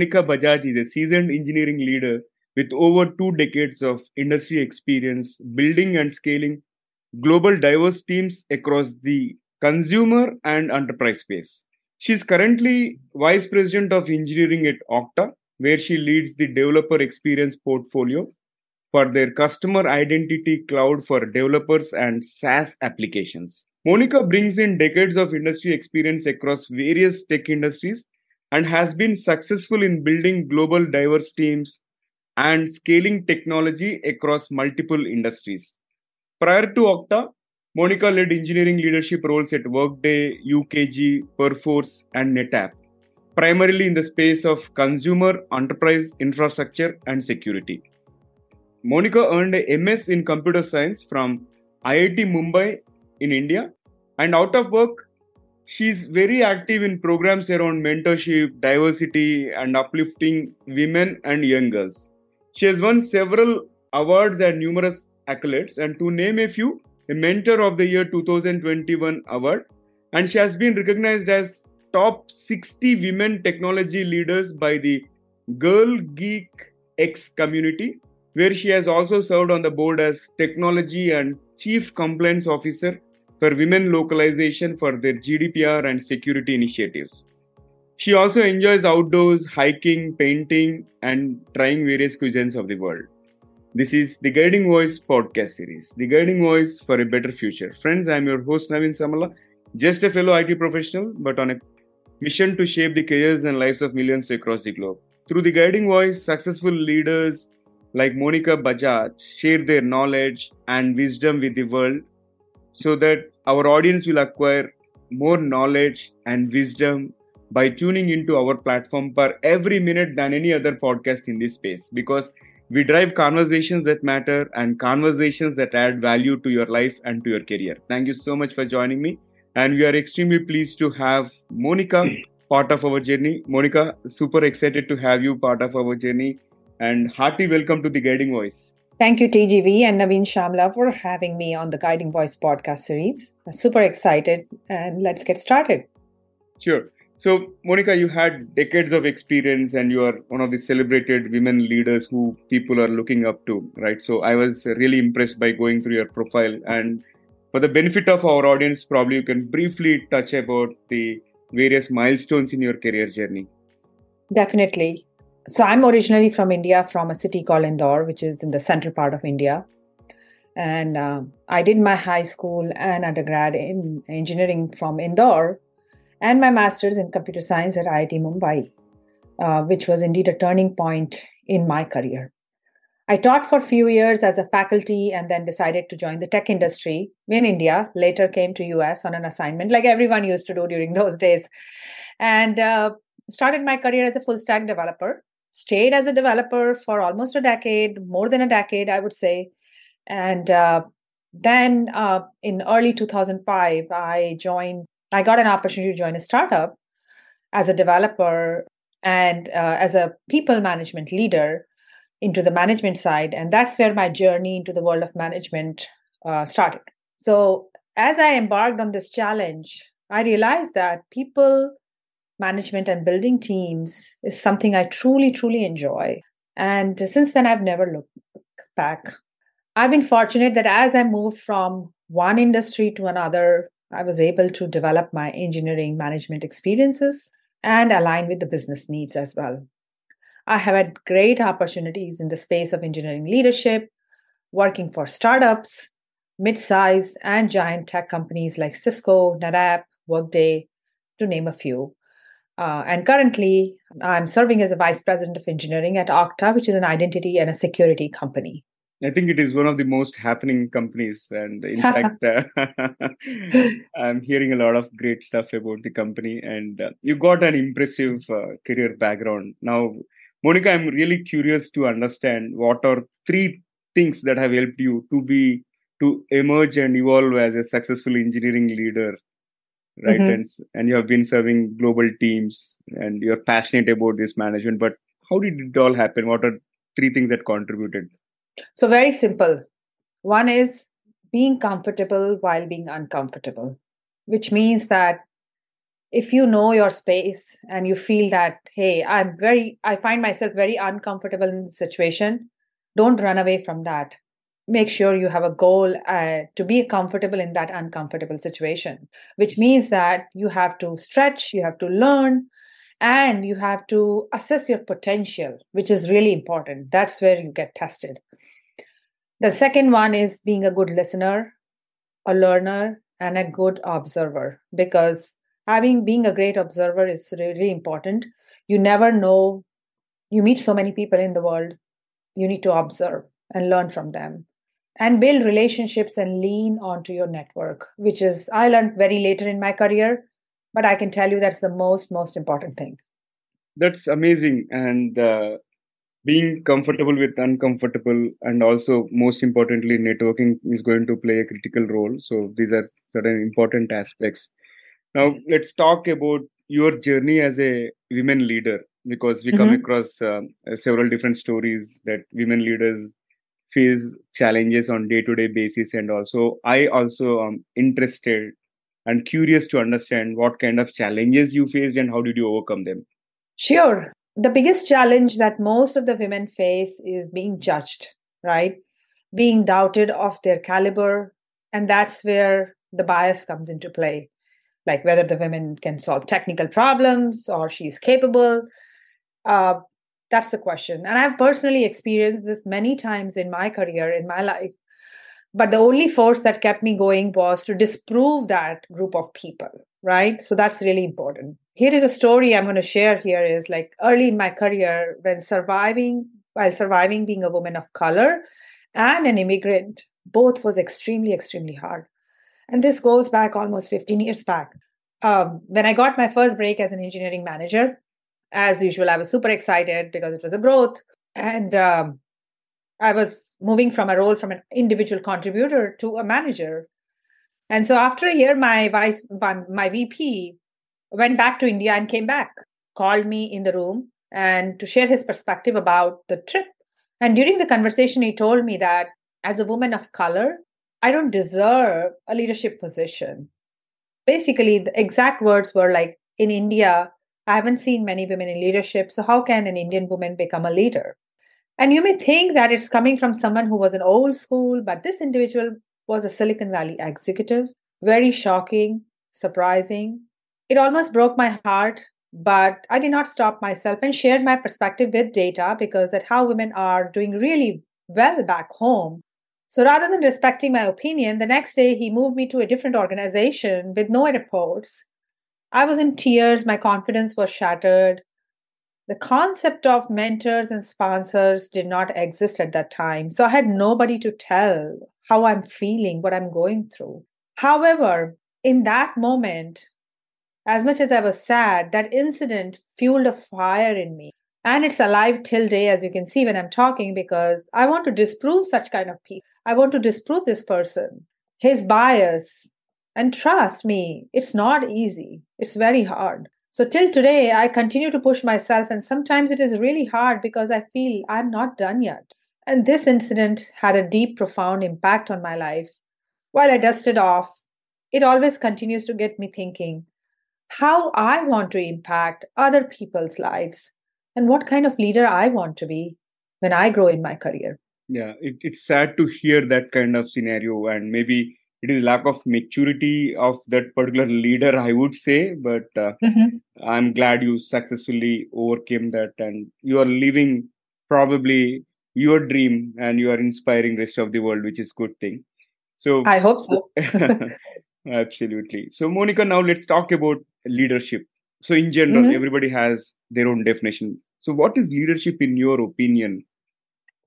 Monica Bajaj is a seasoned engineering leader with over two decades of industry experience building and scaling global diverse teams across the consumer and enterprise space. She is currently Vice President of Engineering at Okta, where she leads the developer experience portfolio for their customer identity cloud for developers and SaaS applications. Monica brings in decades of industry experience across various tech industries and has been successful in building global diverse teams and scaling technology across multiple industries. Prior to Okta, Monica led engineering leadership roles at Workday, UKG, Perforce, and NetApp, primarily in the space of consumer, enterprise, infrastructure, and security. Monica earned a MS in computer science from IIT Mumbai in India, and out of work, she's very active in programs around mentorship, diversity, and uplifting women and young girls. She has won several awards and numerous accolades, and to name a few, a Mentor of the Year 2021 award, and she has been recognized as top 60 women technology leaders by the Girl Geek X community, where she has also served on the board as technology and chief compliance officer for women localization for their GDPR and security initiatives. She also enjoys outdoors, hiking, painting, and trying various cuisines of the world. This is the Guiding Voice podcast series, the Guiding Voice for a Better Future. Friends, I'm your host Naveen Samala, just a fellow IT professional, but on a mission to shape the careers and lives of millions across the globe. Through the Guiding Voice, successful leaders like Monica Bajaj share their knowledge and wisdom with the world so that our audience will acquire more knowledge and wisdom by tuning into our platform per every minute than any other podcast in this space because we drive conversations that matter and conversations that add value to your life and to your career. Thank you so much for joining me. And we are extremely pleased to have Monica part of our journey. Monica, super excited to have you part of our journey and hearty welcome to the Guiding Voice. Thank you, TGV and Naveen Samala, for having me on the Guiding Voice podcast series. I'm super excited and let's get started. Sure. So, Monica, you had decades of experience and you are one of the celebrated women leaders who people are looking up to, right? So, I was really impressed by going through your profile. And for the benefit of our audience, probably you can briefly touch about the various milestones in your career journey. Definitely. So, I'm originally from India, from a city called Indore, which is in the central part of India. And uh, I did my high school and undergrad in engineering from Indore and my master's in computer science at IIT Mumbai, uh, which was indeed a turning point in my career. I taught for a few years as a faculty and then decided to join the tech industry in India. Later came to US on an assignment, like everyone used to do during those days, and uh, started my career as a full stack developer. Stayed as a developer for almost a decade, more than a decade, I would say, and uh, then uh, in early 2005, I joined I got an opportunity to join a startup as a developer and uh, as a people management leader into the management side. And that's where my journey into the world of management uh, started. So, as I embarked on this challenge, I realized that people management and building teams is something I truly, truly enjoy. And since then, I've never looked back. I've been fortunate that as I moved from one industry to another, I was able to develop my engineering management experiences and align with the business needs as well. I have had great opportunities in the space of engineering leadership, working for startups, mid sized and giant tech companies like Cisco, NetApp, Workday, to name a few. Uh, and currently, I'm serving as a vice president of engineering at Okta, which is an identity and a security company. I think it is one of the most happening companies, and in fact, uh, I'm hearing a lot of great stuff about the company. And uh, you got an impressive uh, career background. Now, Monica, I'm really curious to understand what are three things that have helped you to be to emerge and evolve as a successful engineering leader, right? Mm-hmm. And and you have been serving global teams, and you're passionate about this management. But how did it all happen? What are three things that contributed? So, very simple. One is being comfortable while being uncomfortable, which means that if you know your space and you feel that, hey, I'm very, I find myself very uncomfortable in the situation, don't run away from that. Make sure you have a goal uh, to be comfortable in that uncomfortable situation, which means that you have to stretch, you have to learn, and you have to assess your potential, which is really important. That's where you get tested. The second one is being a good listener, a learner, and a good observer because having being a great observer is really important you never know you meet so many people in the world you need to observe and learn from them and build relationships and lean onto your network which is i learned very later in my career but i can tell you that's the most most important thing. That's amazing. And uh, being comfortable with uncomfortable and also most importantly networking is going to play a critical role. So these are certain important aspects. Now let's talk about your journey as a women leader because we mm-hmm. come across uh, several different stories that women leaders face challenges on day to day basis and also i also am interested and curious to understand what kind of challenges you faced and how did you overcome them sure the biggest challenge that most of the women face is being judged, right? Being doubted of their caliber. And that's where the bias comes into play. Like whether the women can solve technical problems or she's capable. Uh, that's the question. And I've personally experienced this many times in my career, in my life. But the only force that kept me going was to disprove that group of people, right? So that's really important here is a story I'm going to share here is like early in my career when surviving, while surviving being a woman of color and an immigrant, both was extremely, extremely hard. And this goes back almost 15 years back. Um, when I got my first break as an engineering manager, as usual, I was super excited because it was a growth. And um, I was moving from a role from an individual contributor to a manager. And so after a year, my vice, my VP went back to India and came back, called me in the room and to share his perspective about the trip. And during the conversation, he told me that as a woman of color, I don't deserve a leadership position. Basically, the exact words were like, in India, I haven't seen many women in leadership, so how can an Indian woman become a leader? And you may think that it's coming from someone who was an old school, but this individual was a Silicon Valley executive. Very shocking, surprising, it almost broke my heart, but I did not stop myself and shared my perspective with data because that how women are doing really well back home. So rather than respecting my opinion, the next day he moved me to a different organization with no reports. I was in tears, my confidence was shattered. The concept of mentors and sponsors did not exist at that time. So I had nobody to tell how I'm feeling, what I'm going through. However, in that moment, as much as I was sad, that incident fueled a fire in me. And it's alive till day, as you can see when I'm talking, because I want to disprove such kind of people. I want to disprove this person, his bias. And trust me, it's not easy. It's very hard. So till today, I continue to push myself, and sometimes it is really hard because I feel I'm not done yet. And this incident had a deep, profound impact on my life. While I dusted off, it always continues to get me thinking how I want to impact other people's lives and what kind of leader I want to be when I grow in my career. Yeah, it, it's sad to hear that kind of scenario, and maybe it is lack of maturity of that particular leader, I would say. But uh, mm-hmm. I'm glad you successfully overcame that, and you are living probably your dream, and you are inspiring rest of the world, which is good thing. So I hope so. Absolutely. So, Monica, now let's talk about leadership. So, in general, mm-hmm. everybody has their own definition. So, what is leadership in your opinion?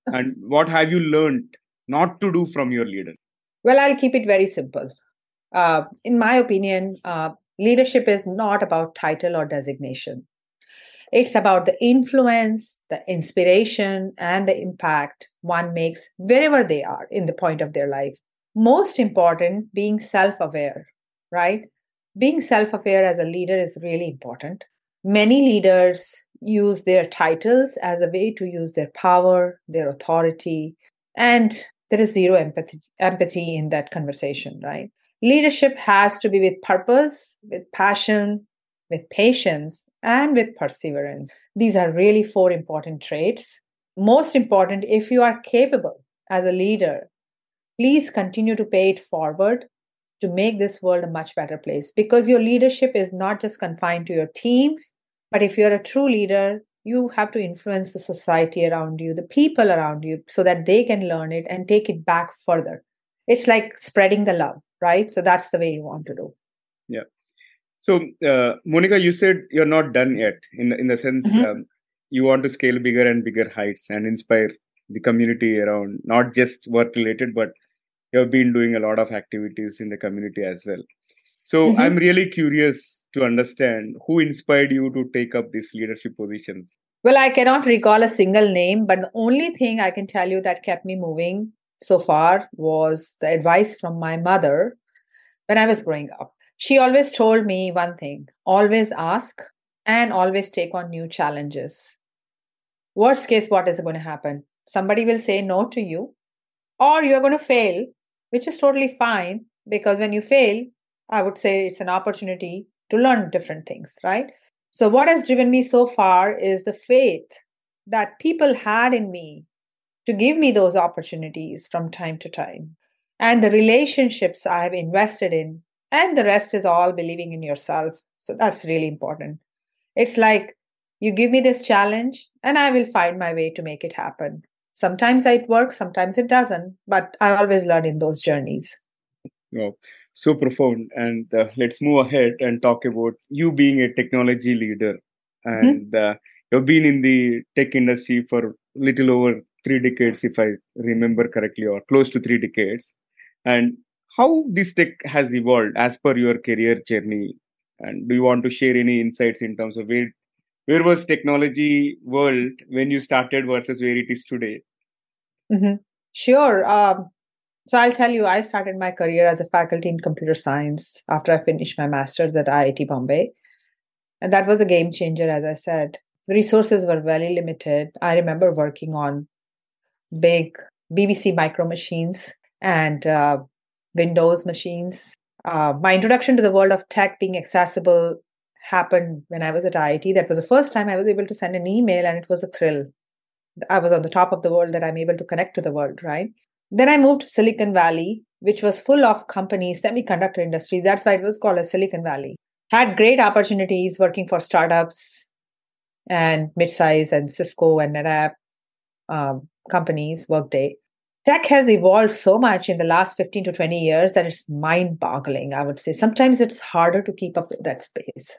And what have you learned not to do from your leader? Well, I'll keep it very simple. Uh, in my opinion, uh, leadership is not about title or designation. It's about the influence, the inspiration, and the impact one makes wherever they are in the point of their life most important being self-aware right being self-aware as a leader is really important many leaders use their titles as a way to use their power their authority and there is zero empathy empathy in that conversation right leadership has to be with purpose with passion with patience, and with perseverance. These are really four important traits. Most important, if you are capable as a leader, please continue to pay it forward to make this world a much better place because your leadership is not just confined to your teams, but if you're a true leader, you have to influence the society around you, the people around you, so that they can learn it and take it back further. It's like spreading the love, right? So that's the way you want to do. Yeah. So, uh, Monica, you said you're not done yet. In in the sense, mm-hmm. um, you want to scale bigger and bigger heights and inspire the community around, not just work related, but you have been doing a lot of activities in the community as well. So, mm-hmm. I'm really curious to understand who inspired you to take up these leadership positions? Well, I cannot recall a single name, but the only thing I can tell you that kept me moving so far was the advice from my mother when I was growing up. She always told me one thing always ask and always take on new challenges. Worst case, what is going to happen? Somebody will say no to you, or you're going to fail, which is totally fine because when you fail, I would say it's an opportunity to learn different things, right? So, what has driven me so far is the faith that people had in me to give me those opportunities from time to time, and the relationships I have invested in, and the rest is all believing in yourself. So, that's really important. It's like you give me this challenge, and I will find my way to make it happen. Sometimes it works, sometimes it doesn't, but I always learn in those journeys. Well, so profound. And uh, let's move ahead and talk about you being a technology leader. Mm-hmm. And mm-hmm. uh, you've been in the tech industry for little over three decades, if I remember correctly, or close to three decades. And how this tech has evolved as per your career journey? And do you want to share any insights in terms of where where was technology world when you started versus where it is today? Mm-hmm. Sure. Um, so I'll tell you, I started my career as a faculty in computer science after I finished my master's at IIT Bombay. And that was a game changer, as I said. The resources were very limited. I remember working on big BBC micro machines and uh, Windows machines. Uh, my introduction to the world of tech being accessible happened when I was at IIT. That was the first time I was able to send an email, and it was a thrill. I was on the top of the world that I'm able to connect to the world, right? Then I moved to Silicon Valley, which was full of companies, semiconductor industry. That's why it was called a Silicon Valley. Had great opportunities working for startups and midsize and Cisco and NetApp um, companies, Workday. Tech has evolved so much in the last 15 to 20 years that it's mind boggling, I would say. Sometimes it's harder to keep up with that space.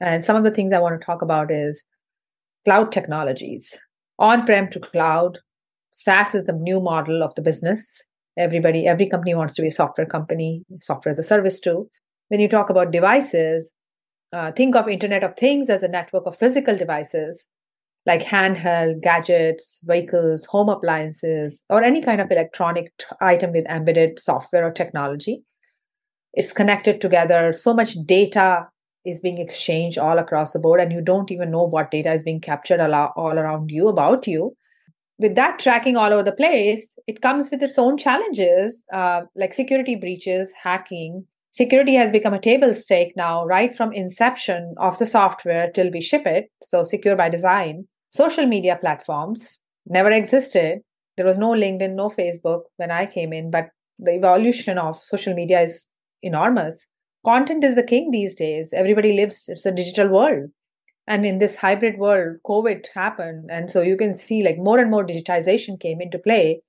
And some of the things I want to talk about is cloud technologies, on prem to cloud, SaaS is the new model of the business. Everybody, every company wants to be a software company, software as a service too. When you talk about devices, uh, think of Internet of Things as a network of physical devices like handheld gadgets, vehicles, home appliances, or any kind of electronic t- item with embedded software or technology. It's connected together. So much data is being exchanged all across the board, and you don't even know what data is being captured all, all around you about you with that tracking all over the place, it comes with its own challenges uh, like security breaches, hacking. Security has become a table stake now, right from inception of the software till we ship it. So, secure by design. Social media platforms never existed. There was no LinkedIn, no Facebook when I came in, but the evolution of social media is enormous. Content is the king these days. Everybody lives, it's a digital world and in this hybrid world covid happened. And so you can see like more and more digitization came into play.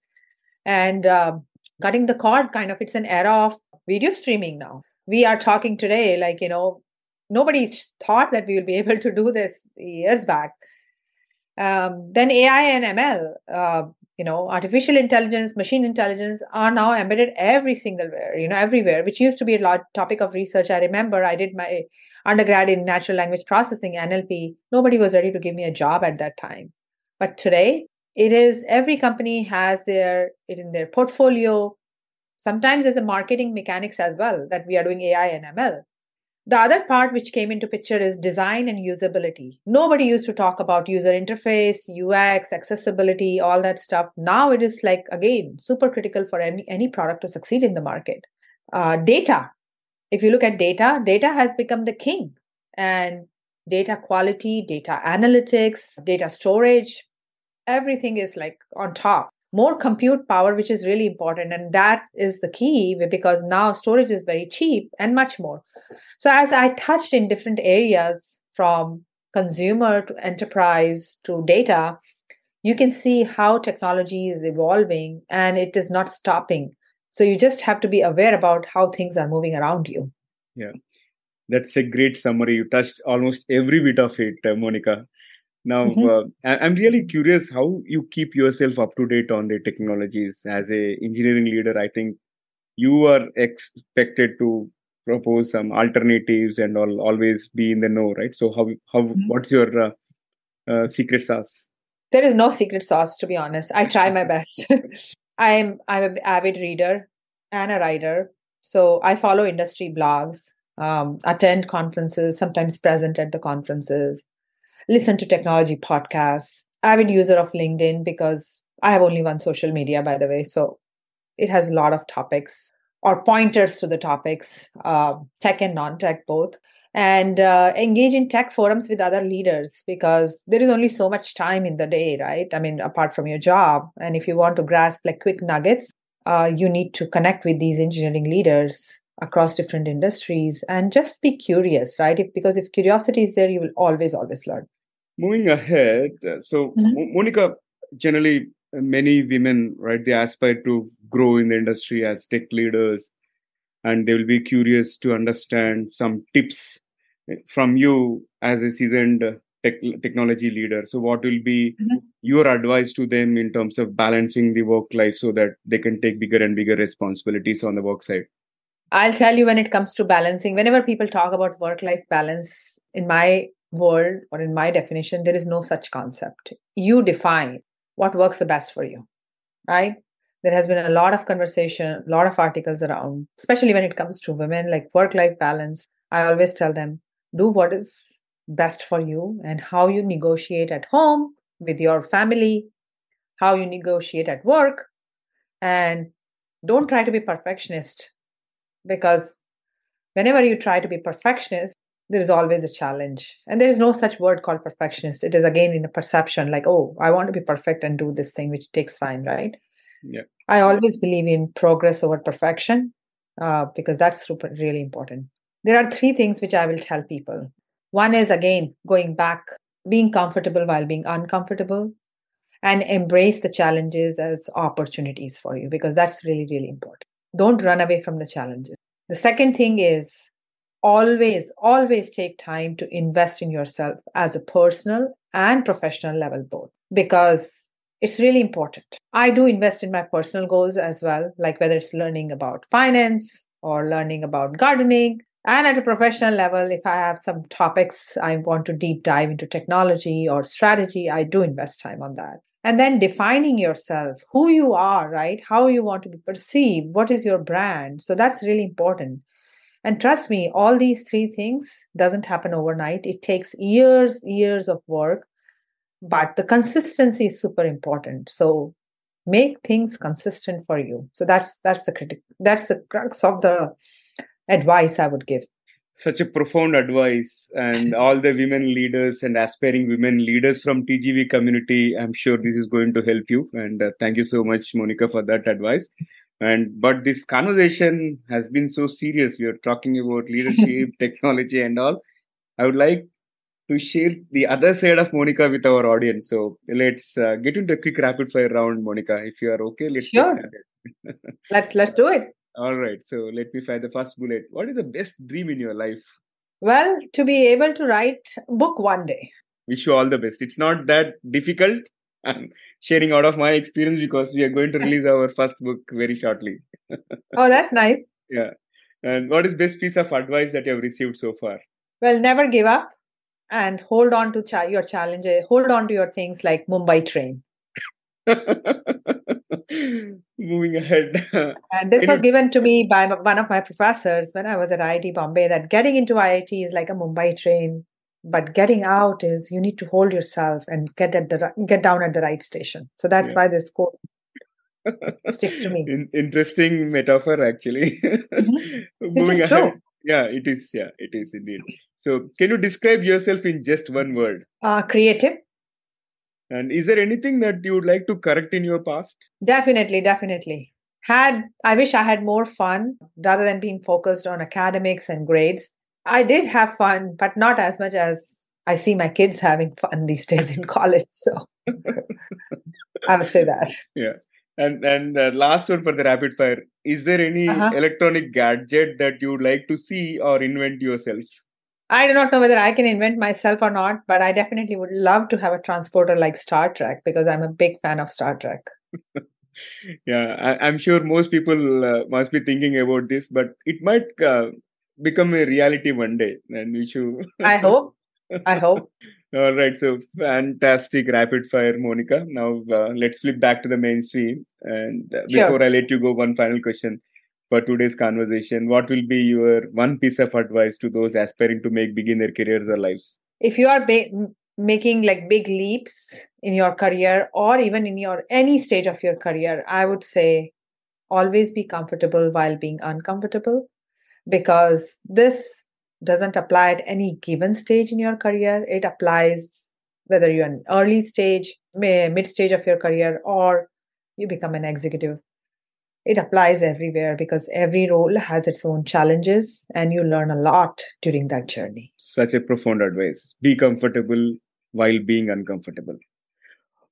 And uh, cutting the cord kind of it's an era of video streaming now. We are talking today like you know nobody thought that we will be able to do this years back. Um, then ai and ml uh, you know artificial intelligence machine intelligence are now embedded every single where you know everywhere which used to be a lot topic of research. I remember i did my undergrad in natural language processing nlp nobody was ready to give me a job at that time. But today it is every company has their it in their portfolio. Sometimes there's a marketing mechanics as well that we are doing ai and ml the other part which came into picture is design and usability. Nobody used to talk about user interface, UX, accessibility, all that stuff. Now it is like, again, super critical for any, any product to succeed in the market. Uh, data. If you look at data, data has become the king. and data quality, data analytics, data storage, everything is like on top. More compute power, which is really important. And that is the key because now storage is very cheap and much more. So, as I touched in different areas from consumer to enterprise to data, you can see how technology is evolving and it is not stopping. So, you just have to be aware about how things are moving around you. Yeah. That's a great summary. You touched almost every bit of it, uh, Monica. Now, mm-hmm. uh, I'm really curious how you keep yourself up to date on the technologies. As a engineering leader, I think you are expected to propose some alternatives and all, always be in the know, right? So, how how mm-hmm. what's your uh, uh, secret sauce? There is no secret sauce, to be honest. I try my best. I'm I'm an avid reader and a writer, so I follow industry blogs um, attend conferences, sometimes present at the conferences, listen to technology podcasts, avid user of LinkedIn because I have only one social media, by the way. So it has a lot of topics or pointers to the topics, uh, tech and non tech both. And uh, engage in tech forums with other leaders because there is only so much time in the day, right? I mean, apart from your job. And if you want to grasp like quick nuggets, uh, you need to connect with these engineering leaders across different industries and just be curious right if, because if curiosity is there you will always always learn moving ahead uh, so mm-hmm. monica generally uh, many women right they aspire to grow in the industry as tech leaders and they will be curious to understand some tips uh, from you as a seasoned tech, technology leader so what will be mm-hmm. your advice to them in terms of balancing the work life so that they can take bigger and bigger responsibilities on the work side I'll tell you when it comes to balancing, whenever people talk about work life balance, in my world or in my definition, there is no such concept. You define what works the best for you, right? There has been a lot of conversation, a lot of articles around, especially when it comes to women, like work life balance. I always tell them do what is best for you and how you negotiate at home with your family, how you negotiate at work, and don't try to be perfectionist because whenever you try to be perfectionist there is always a challenge. And there is no such word called perfectionist. It is again in a perception like oh i want to be perfect and do this thing which takes time right? Yeah. I always believe in progress over perfection uh, because that's super really important. There are three things which i will tell people. One is again going back being comfortable while being uncomfortable and embrace the challenges as opportunities for you because that's really really important don't run away from the challenges. The second thing is always, always take time to invest in yourself as a personal and professional level both because it's really important. I do invest in my personal goals as well, like whether it's learning about finance or learning about gardening. And at a professional level, if I have some topics I want to deep dive into technology or strategy, I do invest time on that and then defining yourself who you are right? How you want to be perceived. What is your brand? So that's really important. And trust me all these three things doesn't happen overnight. It takes years years of work but the consistency is super important. So make things consistent for you. So that's that's the critic that's the crux of the advice i would give such a profound advice. And all the women leaders and aspiring women leaders from tgv community i'm sure this is going to help you. And uh, thank you so much monica for that advice. And but this conversation has been so serious. We are talking about leadership technology and all. I would like to share the other side of monica with our audience. So let's uh, get into a quick rapid fire round monica. If you are okay let's sure. let's let's do it all right. So let me fire the first bullet. What is the best dream in your life? Well, to be able to write book one day. Wish you all the best. It's not that difficult. I'm sharing out of my experience because we are going to release our first book very shortly. oh, that's nice. Yeah. And what is best piece of advice that you have received so far? Well, never give up and hold on to cha- your challenges. Uh, hold on to your things like Mumbai train. Moving ahead. and this was given to me by one of my professors when I was at IIT Bombay that getting into IIT is like a Mumbai train, but getting out is you need to hold yourself and get at the get down at the right station. So that's yeah. why this quote sticks to me. In, interesting metaphor, actually. Mm-hmm. Moving ahead. True. Yeah, it is. Yeah, it is indeed. So, can you describe yourself in just one word? Uh, creative. And is there anything that you would like to correct in your past? Definitely, definitely. Had I wish I had more fun rather than being focused on academics and grades. I did have fun, but not as much as I see my kids having fun these days in college. So I would say that. Yeah. And and uh, last one for the rapid fire. Is there any Uh-huh. electronic gadget that you would like to see or invent yourself? I do not know whether I can invent myself or not, but I definitely would love to have a transporter like Star Trek because I'm a big fan of Star Trek. Yeah, I, I'm sure most people uh, must be thinking about this, but it might uh, become a reality one day. And we should. I hope. I hope. All right, so fantastic rapid fire, Monica. Now uh, let's flip back to the mainstream. And uh, Sure. before I let you go, one final question for today's conversation: What will be your one piece of advice to those aspiring to make big in their careers or lives? If you are ba- making like big leaps in your career or even in your any stage of your career, I would say always be comfortable while being uncomfortable because this doesn't apply at any given stage in your career. It applies whether you're an early stage, mid stage of your career, or you become an executive. It applies everywhere because every role has its own challenges and you learn a lot during that journey. Such a profound advice. Be comfortable while being uncomfortable.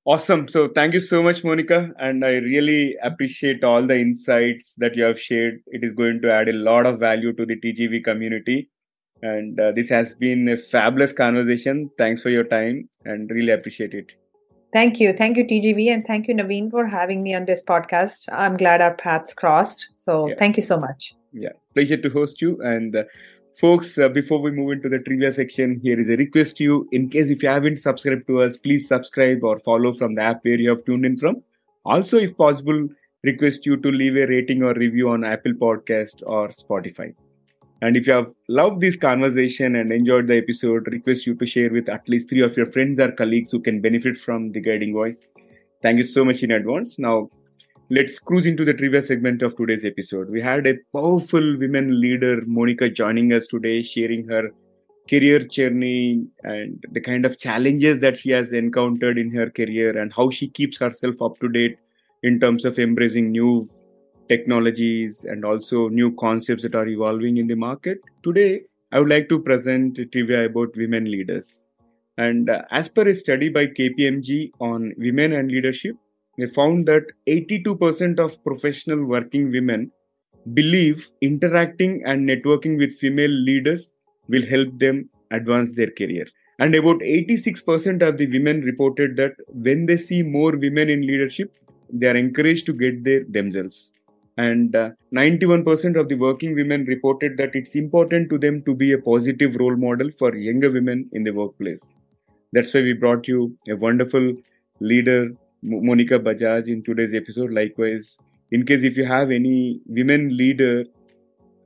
Awesome. So thank you so much, Monica. And I really appreciate all the insights that you have shared. It is going to add a lot of value to the TGV community. And uh, this has been a fabulous conversation. Thanks for your time and really appreciate it. Thank you. Thank you, TGV. And thank you, Naveen, for having me on this podcast. I'm glad our paths crossed. So Yeah. thank you so much. Yeah, pleasure to host you. And uh, folks, uh, before we move into the trivia section, here is a request to you. In case if you haven't subscribed to us, please subscribe or follow from the app where you have tuned in from. Also, if possible, request you to leave a rating or review on Apple Podcast or Spotify. And if you have loved this conversation and enjoyed the episode, request you to share with at least three of your friends or colleagues who can benefit from the guiding voice. Thank you so much in advance. Now, let's cruise into the trivia segment of today's episode. We had a powerful women leader, Monica, joining us today, sharing her career journey and the kind of challenges that she has encountered in her career and how she keeps herself up to date in terms of embracing new technologies and also new concepts that are evolving in the market. Today, I would like to present trivia about women leaders. And uh, as per a study by KPMG on women and leadership, they found that 82% of professional working women believe interacting and networking with female leaders will help them advance their career. And about 86% of the women reported that when they see more women in leadership, they are encouraged to get there themselves. And uh, 91% of the working women reported that it's important to them to be a positive role model for younger women in the workplace. That's why we brought you a wonderful leader, Monica Bajaj, in today's episode. Likewise, in case if you have any women leader,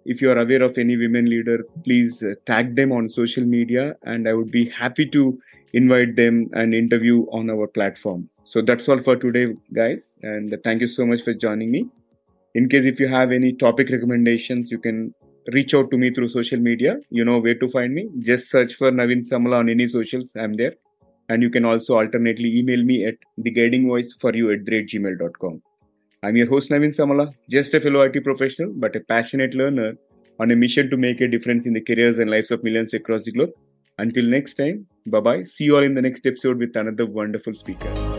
if you are aware of any women leader, please uh, tag them on social media, and I would be happy to invite them and interview on our platform. So that's all for today, guys, and thank you so much for joining me. In case if you have any topic recommendations, you can reach out to me through social media. You know where to find me. Just search for Naveen Samala on any socials. I'm there. And you can also alternately email me at theguidingvoiceforyou at gmail.com. I'm your host Naveen Samala, just a fellow IT professional, but a passionate learner on a mission to make a difference in the careers and lives of millions across the globe. Until next time, bye bye. See you all in the next episode with another wonderful speaker.